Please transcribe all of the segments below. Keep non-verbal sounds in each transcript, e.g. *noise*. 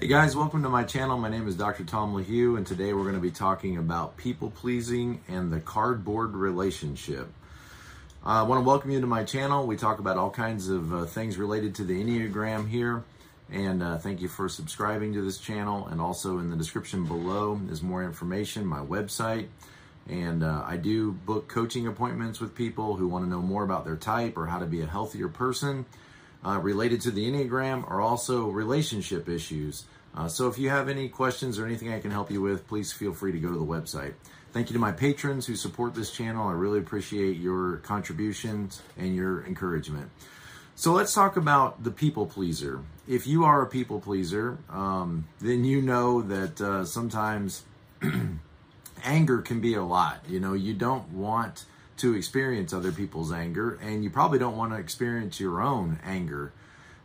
Hey guys, welcome to my channel. My name is Dr. Tom LaHue, and today we're going to be talking about people pleasing and the cardboard relationship. Uh, I want to welcome you to my channel. We talk about all kinds of uh, things related to the Enneagram here, and uh, thank you for subscribing to this channel. And also in the description below is more information, my website. And uh, I do book coaching appointments with people who want to know more about their type or how to be a healthier person uh, related to the Enneagram are also relationship issues. Uh, so if you have any questions or anything I can help you with, please feel free to go to the website. Thank you to my patrons who support this channel. I really appreciate your contributions and your encouragement. So let's talk about the people pleaser. If you are a people pleaser, um, then you know that uh, sometimes *clears throat* anger can be a lot. You know, you don't want to experience other people's anger, and you probably don't want to experience your own anger.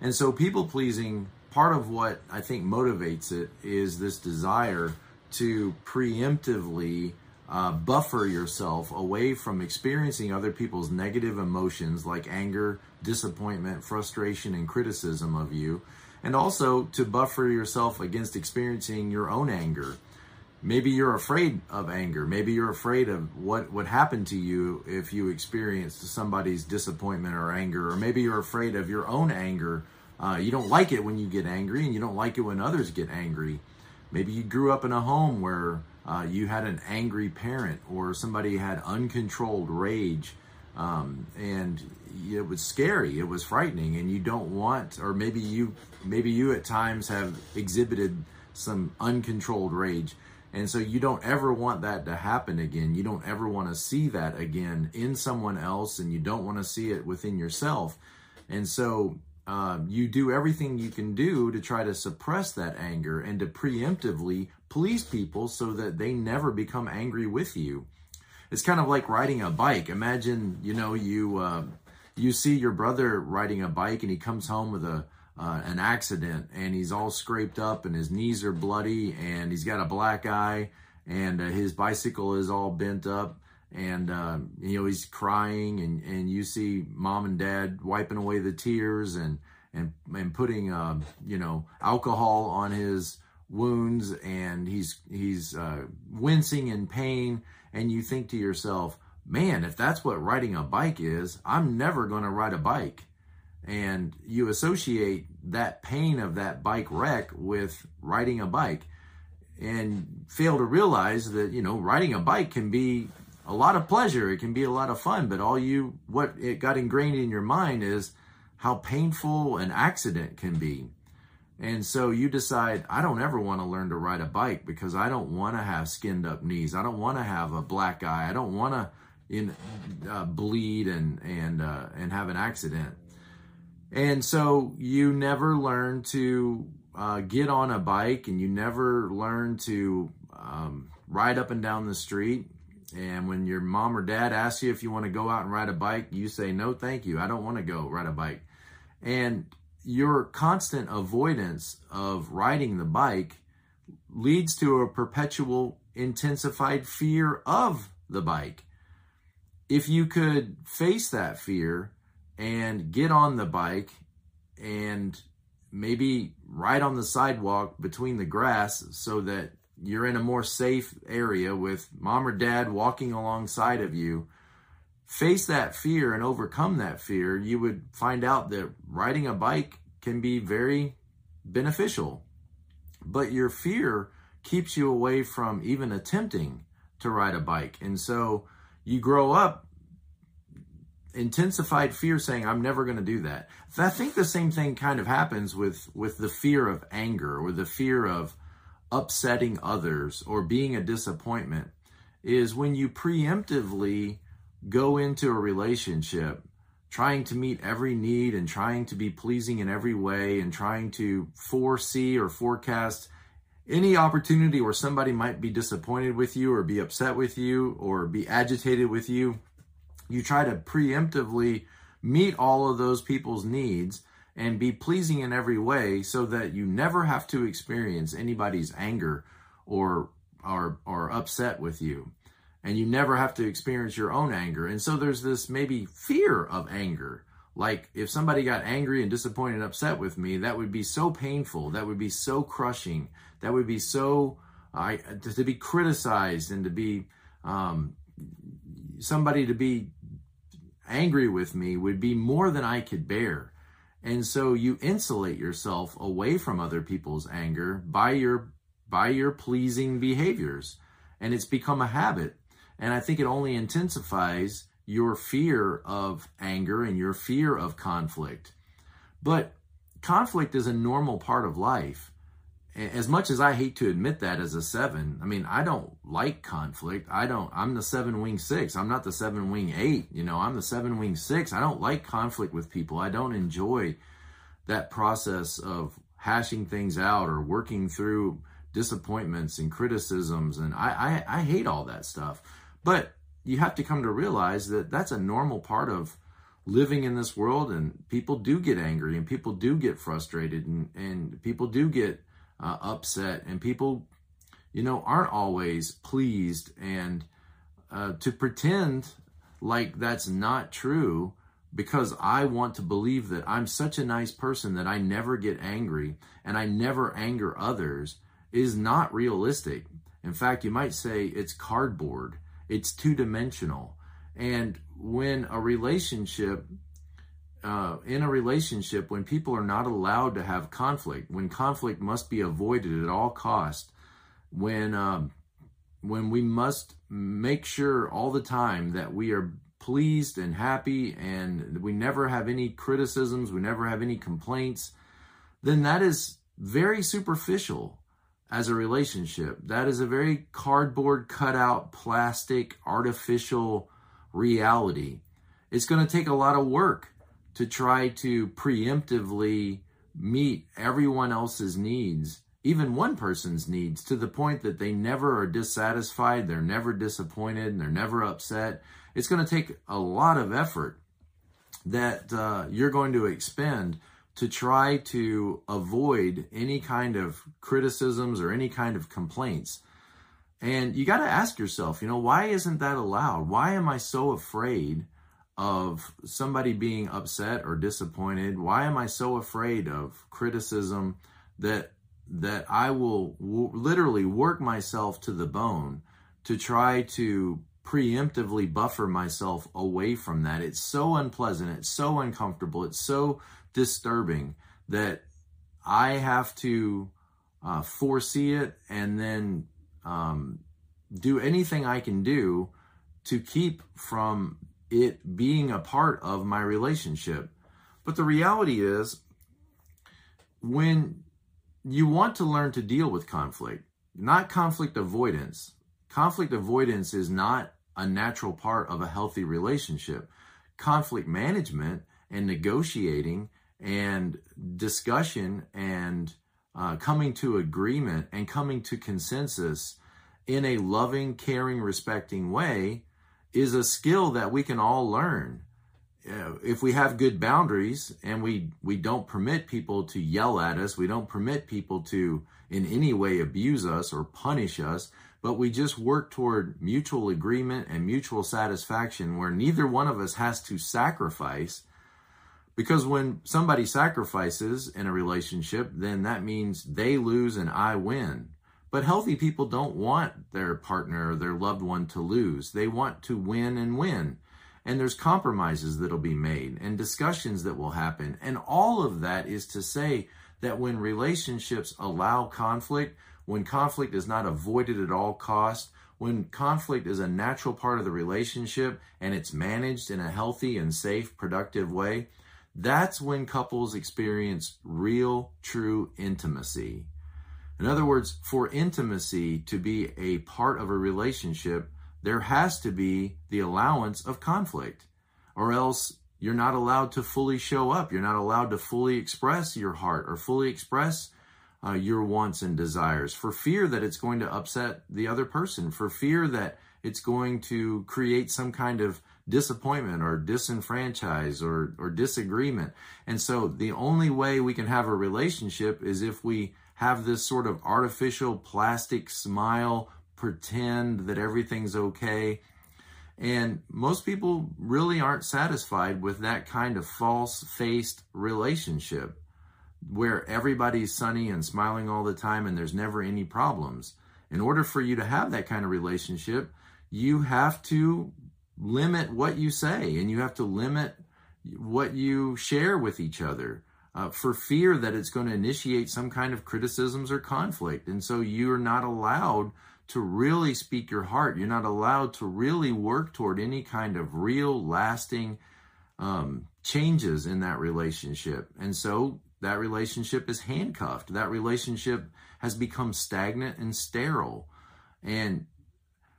And so, people pleasing, part of what I think motivates it is this desire to preemptively uh, buffer yourself away from experiencing other people's negative emotions like anger, disappointment, frustration, and criticism of you, and also to buffer yourself against experiencing your own anger maybe you're afraid of anger. Maybe you're afraid of what would happen to you if you experienced somebody's disappointment or anger. Or maybe you're afraid of your own anger. Uh, you don't like it when you get angry and you don't like it when others get angry. Maybe you grew up in a home where uh, you had an angry parent or somebody had uncontrolled rage. Um, and it was scary. It was frightening and you don't want or maybe you maybe you at times have exhibited some uncontrolled rage and so you don't ever want that to happen again. You don't ever want to see that again in someone else, and you don't want to see it within yourself. And so uh, you do everything you can do to try to suppress that anger and to preemptively please people so that they never become angry with you. It's kind of like riding a bike. Imagine, you know, you uh, you see your brother riding a bike and he comes home with a uh, an accident and he's all scraped up and his knees are bloody and he's got a black eye and uh, his bicycle is all bent up and uh, you know he's crying and, and you see mom and dad wiping away the tears and and and putting um, you know alcohol on his wounds and he's he's uh, wincing in pain and you think to yourself man if that's what riding a bike is i'm never going to ride a bike and you associate that pain of that bike wreck with riding a bike and fail to realize that you know riding a bike can be a lot of pleasure it can be a lot of fun but all you what it got ingrained in your mind is how painful an accident can be. And so you decide i don't ever want to learn to ride a bike because i don't want to have skinned up knees. I don't want to have a black eye. I don't want to in uh, bleed and and uh, and have an accident and so you never learn to uh, get on a bike and you never learn to um, ride up and down the street. And when your mom or dad asks you if you want to go out and ride a bike, you say, no, thank you. I don't want to go ride a bike. And your constant avoidance of riding the bike leads to a perpetual intensified fear of the bike. If you could face that fear and get on the bike and maybe ride on the sidewalk between the grass so that you're in a more safe area with mom or dad walking alongside of you. Face that fear and overcome that fear. You would find out that riding a bike can be very beneficial. But your fear keeps you away from even attempting to ride a bike. And so you grow up intensified fear saying i'm never going to do that. I think the same thing kind of happens with with the fear of anger or the fear of upsetting others or being a disappointment is when you preemptively go into a relationship trying to meet every need and trying to be pleasing in every way and trying to foresee or forecast any opportunity where somebody might be disappointed with you or be upset with you or be agitated with you you try to preemptively meet all of those people's needs and be pleasing in every way so that you never have to experience anybody's anger or or or upset with you and you never have to experience your own anger and so there's this maybe fear of anger Like if somebody got angry and disappointed and upset with me, that would be so painful. That would be so crushing. That would be so I to be criticized and to be um, somebody to be angry with me would be more than I could bear. And so you insulate yourself away from other people's anger by your by your pleasing behaviors. And it's become a habit. And I think it only intensifies your fear of anger and your fear of conflict. But conflict is a normal part of life as much as I hate to admit that as a seven, I mean, I don't like conflict. I don't, I'm the seven wing six. I'm not the seven wing eight. You know, I'm the seven wing six. I don't like conflict with people. I don't enjoy that process of hashing things out or working through disappointments and criticisms. And I, I, I hate all that stuff. But you have to come to realize that that's a normal part of living in this world. And people do get angry and people do get frustrated and, and people do get uh, upset, and people, you know, aren't always pleased. And uh, to pretend like that's not true because I want to believe that I'm such a nice person that I never get angry and I never anger others is not realistic. In fact, you might say it's cardboard, it's two dimensional. And when a relationship uh, in a relationship when people are not allowed to have conflict, when conflict must be avoided at all cost, when um, when we must make sure all the time that we are pleased and happy and we never have any criticisms, we never have any complaints, then that is very superficial as a relationship. That is a very cardboard cutout, plastic, artificial reality. It's going to take a lot of work to try to preemptively meet everyone else's needs, even one person's needs, to the point that they never are dissatisfied, they're never disappointed, and they're never upset. It's going to take a lot of effort that uh, you're going to expend to try to avoid any kind of criticisms or any kind of complaints. And you got to ask yourself, you know, why isn't that allowed? Why am I so afraid of somebody being upset or disappointed? Why am I so afraid of criticism that that I will w- literally work myself to the bone to try to preemptively buffer myself away from that? It's so unpleasant, it's so uncomfortable, it's so disturbing that I have to uh, foresee it and then um, do anything I can do to keep from it being a part of my relationship. But the reality is, when you want to learn to deal with conflict, not conflict avoidance, conflict avoidance is not a natural part of a healthy relationship. Conflict management and negotiating and discussion and uh, coming to agreement and coming to consensus in a loving, caring, respecting way is a skill that we can all learn. If we have good boundaries and we, we don't permit people to yell at us, we don't permit people to in any way abuse us or punish us, but we just work toward mutual agreement and mutual satisfaction where neither one of us has to sacrifice. Because when somebody sacrifices in a relationship, then that means they lose and I win. But healthy people don't want their partner or their loved one to lose. They want to win and win. And there's compromises that'll be made and discussions that will happen. And all of that is to say that when relationships allow conflict, when conflict is not avoided at all cost, when conflict is a natural part of the relationship and it's managed in a healthy and safe, productive way, that's when couples experience real, true intimacy. In other words, for intimacy to be a part of a relationship, there has to be the allowance of conflict, or else you're not allowed to fully show up. You're not allowed to fully express your heart or fully express uh, your wants and desires for fear that it's going to upset the other person, for fear that it's going to create some kind of disappointment or disenfranchise or, or disagreement. And so the only way we can have a relationship is if we have this sort of artificial plastic smile, pretend that everything's okay. And most people really aren't satisfied with that kind of false faced relationship where everybody's sunny and smiling all the time and there's never any problems. In order for you to have that kind of relationship, you have to limit what you say and you have to limit what you share with each other uh, for fear that it's going to initiate some kind of criticisms or conflict. And so you're not allowed to really speak your heart. You're not allowed to really work toward any kind of real, lasting um, changes in that relationship. And so that relationship is handcuffed. That relationship has become stagnant and sterile. And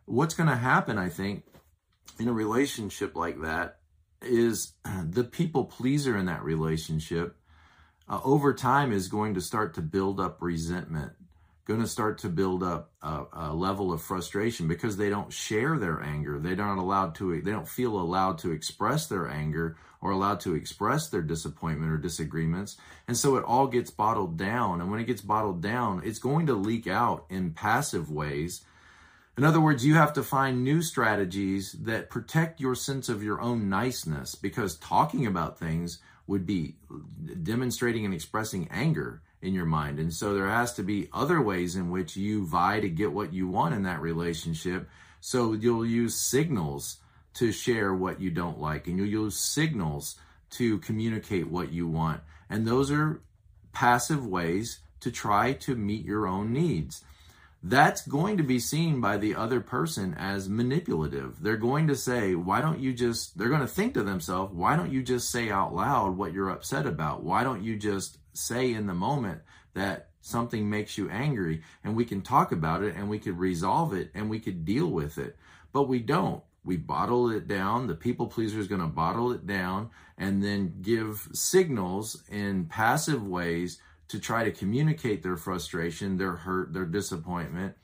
what's going to happen, I think, in a relationship like that is *clears throat* the people pleaser in that relationship uh, over time is going to start to build up resentment going to start to build up a, a, level of frustration because they don't share their anger. They're not allowed to, they don't feel allowed to express their anger or allowed to express their disappointment or disagreements. And so it all gets bottled down. And when it gets bottled down, it's going to leak out in passive ways. In other words, you have to find new strategies that protect your sense of your own niceness because talking about things would be demonstrating and expressing anger in your mind. And so there has to be other ways in which you vie to get what you want in that relationship. So you'll use signals to share what you don't like, and you'll use signals to communicate what you want. And those are passive ways to try to meet your own needs. That's going to be seen by the other person as manipulative. They're going to say, why don't you just, they're going to think to themselves, why don't you just say out loud what you're upset about? Why don't you just say in the moment that something makes you angry and we can talk about it and we could resolve it and we could deal with it. But we don't. We bottle it down. The people pleaser is going to bottle it down and then give signals in passive ways to try to communicate their frustration, their hurt, their disappointment.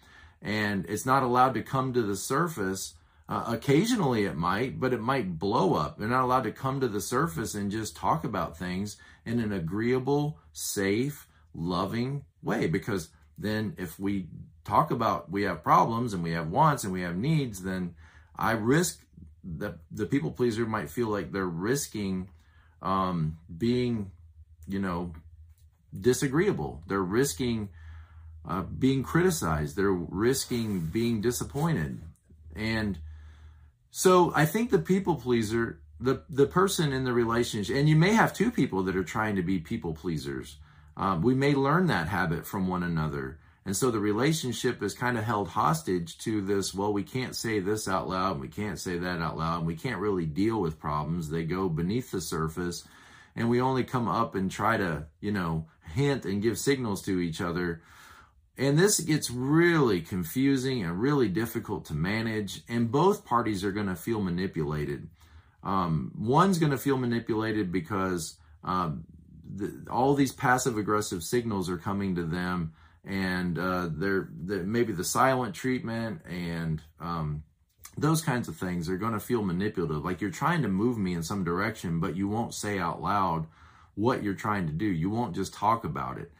And it's not allowed to come to the surface. Uh, occasionally it might, but it might blow up. They're not allowed to come to the surface and just talk about things in an agreeable, safe, loving way. Because then if we talk about we have problems and we have wants and we have needs, then I risk that the people pleaser might feel like they're risking um, being, you know, disagreeable. They're risking uh, being criticized. They're risking being disappointed. And so I think the people pleaser the the person in the relationship, and you may have two people that are trying to be people pleasers. Um, we may learn that habit from one another. And so the relationship is kind of held hostage to this, well, we can't say this out loud, and we can't say that out loud, and we can't really deal with problems. They go beneath the surface, and we only come up and try to, you know, hint and give signals to each other. And this gets really confusing and really difficult to manage, and both parties are going to feel manipulated. Um, one's going to feel manipulated because um, the, all these passive aggressive signals are coming to them, and uh, they're, they're, maybe the silent treatment and um, those kinds of things are going to feel manipulative. Like you're trying to move me in some direction, but you won't say out loud what you're trying to do. You won't just talk about it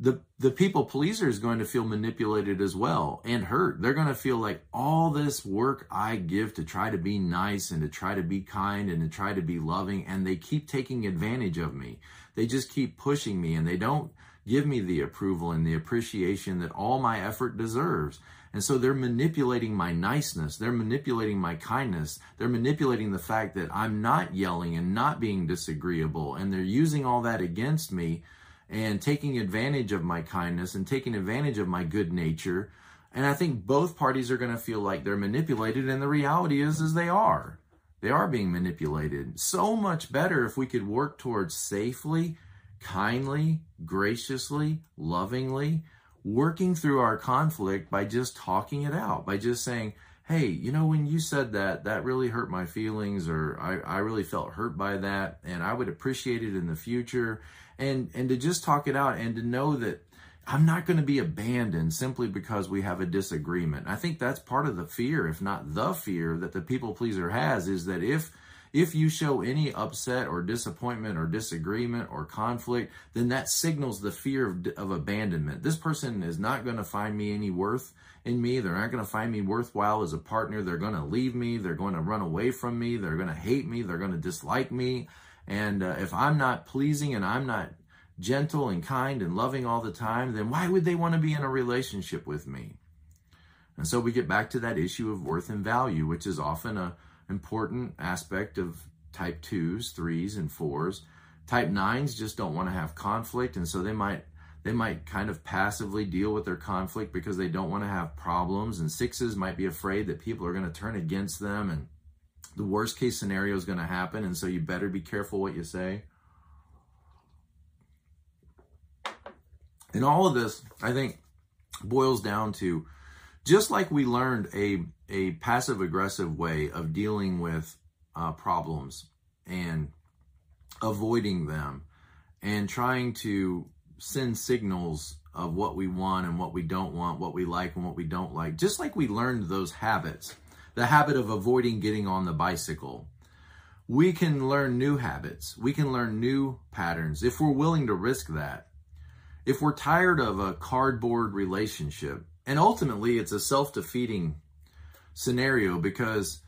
the the people pleaser is going to feel manipulated as well and hurt. They're going to feel like all this work I give to try to be nice and to try to be kind and to try to be loving and they keep taking advantage of me. They just keep pushing me and they don't give me the approval and the appreciation that all my effort deserves. And so they're manipulating my niceness. They're manipulating my kindness. They're manipulating the fact that I'm not yelling and not being disagreeable. And they're using all that against me and taking advantage of my kindness and taking advantage of my good nature. And I think both parties are going to feel like they're manipulated. And the reality is, is they are. They are being manipulated. So much better if we could work towards safely, kindly, graciously, lovingly, working through our conflict by just talking it out, by just saying, hey, you know, when you said that, that really hurt my feelings, or I, I really felt hurt by that, and I would appreciate it in the future and and to just talk it out and to know that I'm not going to be abandoned simply because we have a disagreement. I think that's part of the fear, if not the fear, that the people pleaser has is that if If you show any upset or disappointment or disagreement or conflict, then that signals the fear of, of abandonment. This person is not going to find me any worth in me. They're not going to find me worthwhile as a partner. They're going to leave me. They're going to run away from me. They're going to hate me. They're going to dislike me. And uh, if I'm not pleasing and I'm not gentle and kind and loving all the time, then why would they want to be in a relationship with me? And so we get back to that issue of worth and value, which is often a important aspect of type twos, threes, and fours. Type nines just don't want to have conflict, and so they might they might kind of passively deal with their conflict because they don't want to have problems. And sixes might be afraid that people are going to turn against them and the worst case scenario is going to happen. And so you better be careful what you say. And all of this, I think, boils down to just like we learned a, a passive aggressive way of dealing with uh, problems and avoiding them and trying to send signals of what we want and what we don't want, what we like and what we don't like. Just like we learned those habits, the habit of avoiding getting on the bicycle. We can learn new habits. We can learn new patterns if we're willing to risk that. If we're tired of a cardboard relationship, and ultimately, it's a self defeating scenario because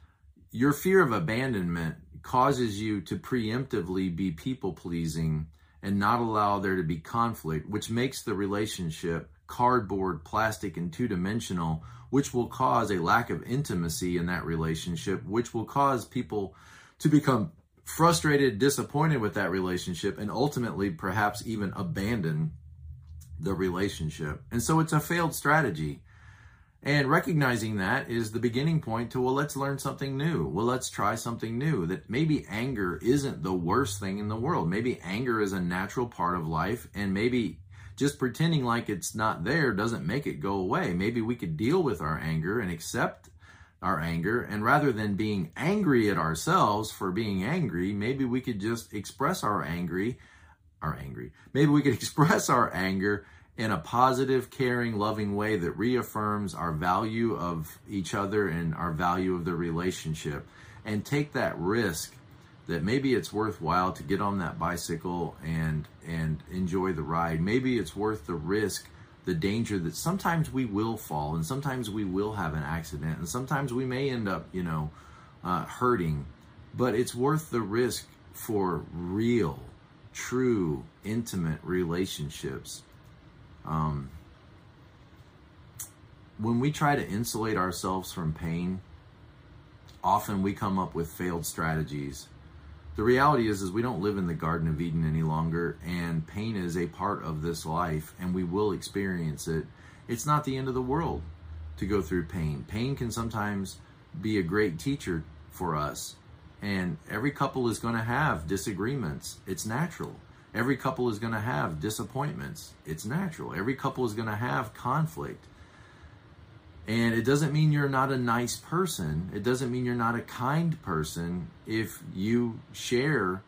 your fear of abandonment causes you to preemptively be people pleasing and not allow there to be conflict, which makes the relationship cardboard, plastic, and two dimensional, which will cause a lack of intimacy in that relationship, which will cause people to become frustrated, disappointed with that relationship, and ultimately perhaps even abandon the relationship. And so it's a failed strategy. And recognizing that is the beginning point to, well, let's learn something new. Well, let's try something new. That maybe anger isn't the worst thing in the world. Maybe anger is a natural part of life, and maybe just pretending like it's not there doesn't make it go away. Maybe we could deal with our anger and accept our anger, and rather than being angry at ourselves for being angry, maybe we could just express our angry are angry. Maybe we could *laughs* express our anger in a positive, caring, loving way that reaffirms our value of each other and our value of the relationship and take that risk that maybe it's worthwhile to get on that bicycle and and enjoy the ride. Maybe it's worth the risk, the danger that sometimes we will fall and sometimes we will have an accident and sometimes we may end up, you know, uh, hurting. But it's worth the risk for real true, intimate relationships. Um, when we try to insulate ourselves from pain, often we come up with failed strategies. The reality is, is we don't live in the Garden of Eden any longer, and pain is a part of this life, and we will experience it. It's not the end of the world to go through pain. Pain can sometimes be a great teacher for us and every couple is going to have disagreements. It's natural. Every couple is going to have disappointments. It's natural. Every couple is going to have conflict. And it doesn't mean you're not a nice person. It doesn't mean you're not a kind person if you share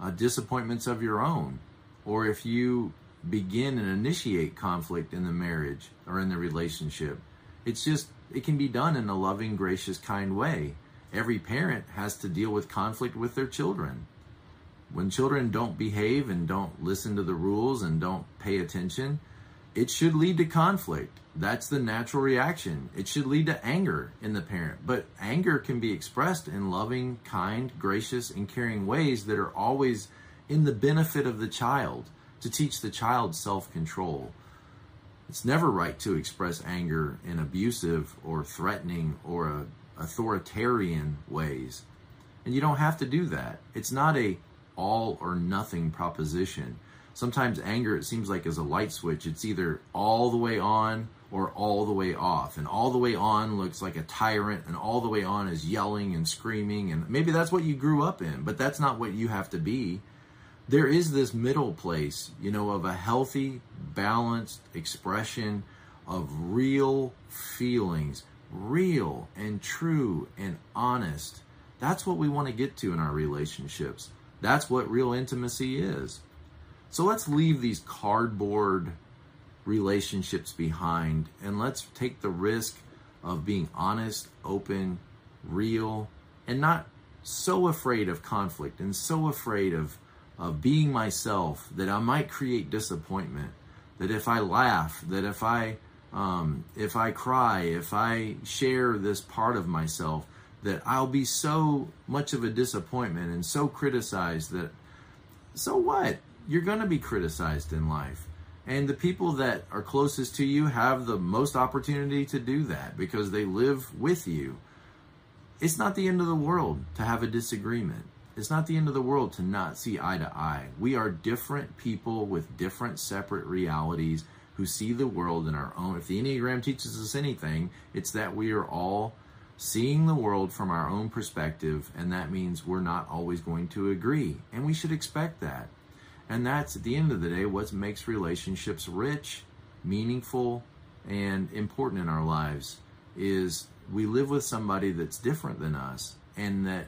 uh, disappointments of your own or if you begin and initiate conflict in the marriage or in the relationship. It's just, it can be done in a loving, gracious, kind way every parent has to deal with conflict with their children. When children don't behave and don't listen to the rules and don't pay attention, it should lead to conflict. That's the natural reaction. It should lead to anger in the parent. But anger can be expressed in loving, kind, gracious, and caring ways that are always in the benefit of the child to teach the child self control. It's never right to express anger in abusive or threatening or a authoritarian ways. And you don't have to do that. It's not a all or nothing proposition. Sometimes anger, it seems like, is a light switch. It's either all the way on or all the way off. And all the way on looks like a tyrant, and all the way on is yelling and screaming. And maybe that's what you grew up in, but that's not what you have to be. There is this middle place, you know, of a healthy, balanced expression of real feelings real and true and honest. That's what we want to get to in our relationships. That's what real intimacy is. So let's leave these cardboard relationships behind and let's take the risk of being honest, open, real, and not so afraid of conflict and so afraid of, of being myself that I might create disappointment. That if I laugh, that if I um, if I cry, if I share this part of myself, that I'll be so much of a disappointment and so criticized that so what? You're going to be criticized in life. And the people that are closest to you have the most opportunity to do that because they live with you. It's not the end of the world to have a disagreement. It's not the end of the world to not see eye to eye. We are different people with different separate realities who see the world in our own. If the Enneagram teaches us anything, it's that we are all seeing the world from our own perspective, and that means we're not always going to agree. And we should expect that. And that's at the end of the day what makes relationships rich, meaningful, and important in our lives is we live with somebody that's different than us and that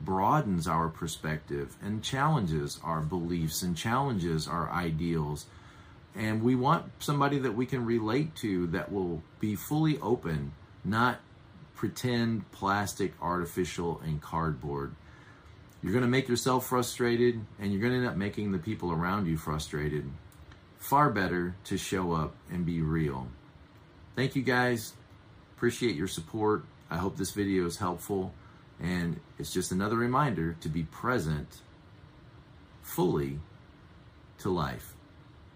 broadens our perspective and challenges our beliefs and challenges our ideals. And we want somebody that we can relate to that will be fully open, not pretend, plastic, artificial, and cardboard. You're going to make yourself frustrated and you're going to end up making the people around you frustrated. Far better to show up and be real. Thank you guys. Appreciate your support. I hope this video is helpful. And it's just another reminder to be present fully to life.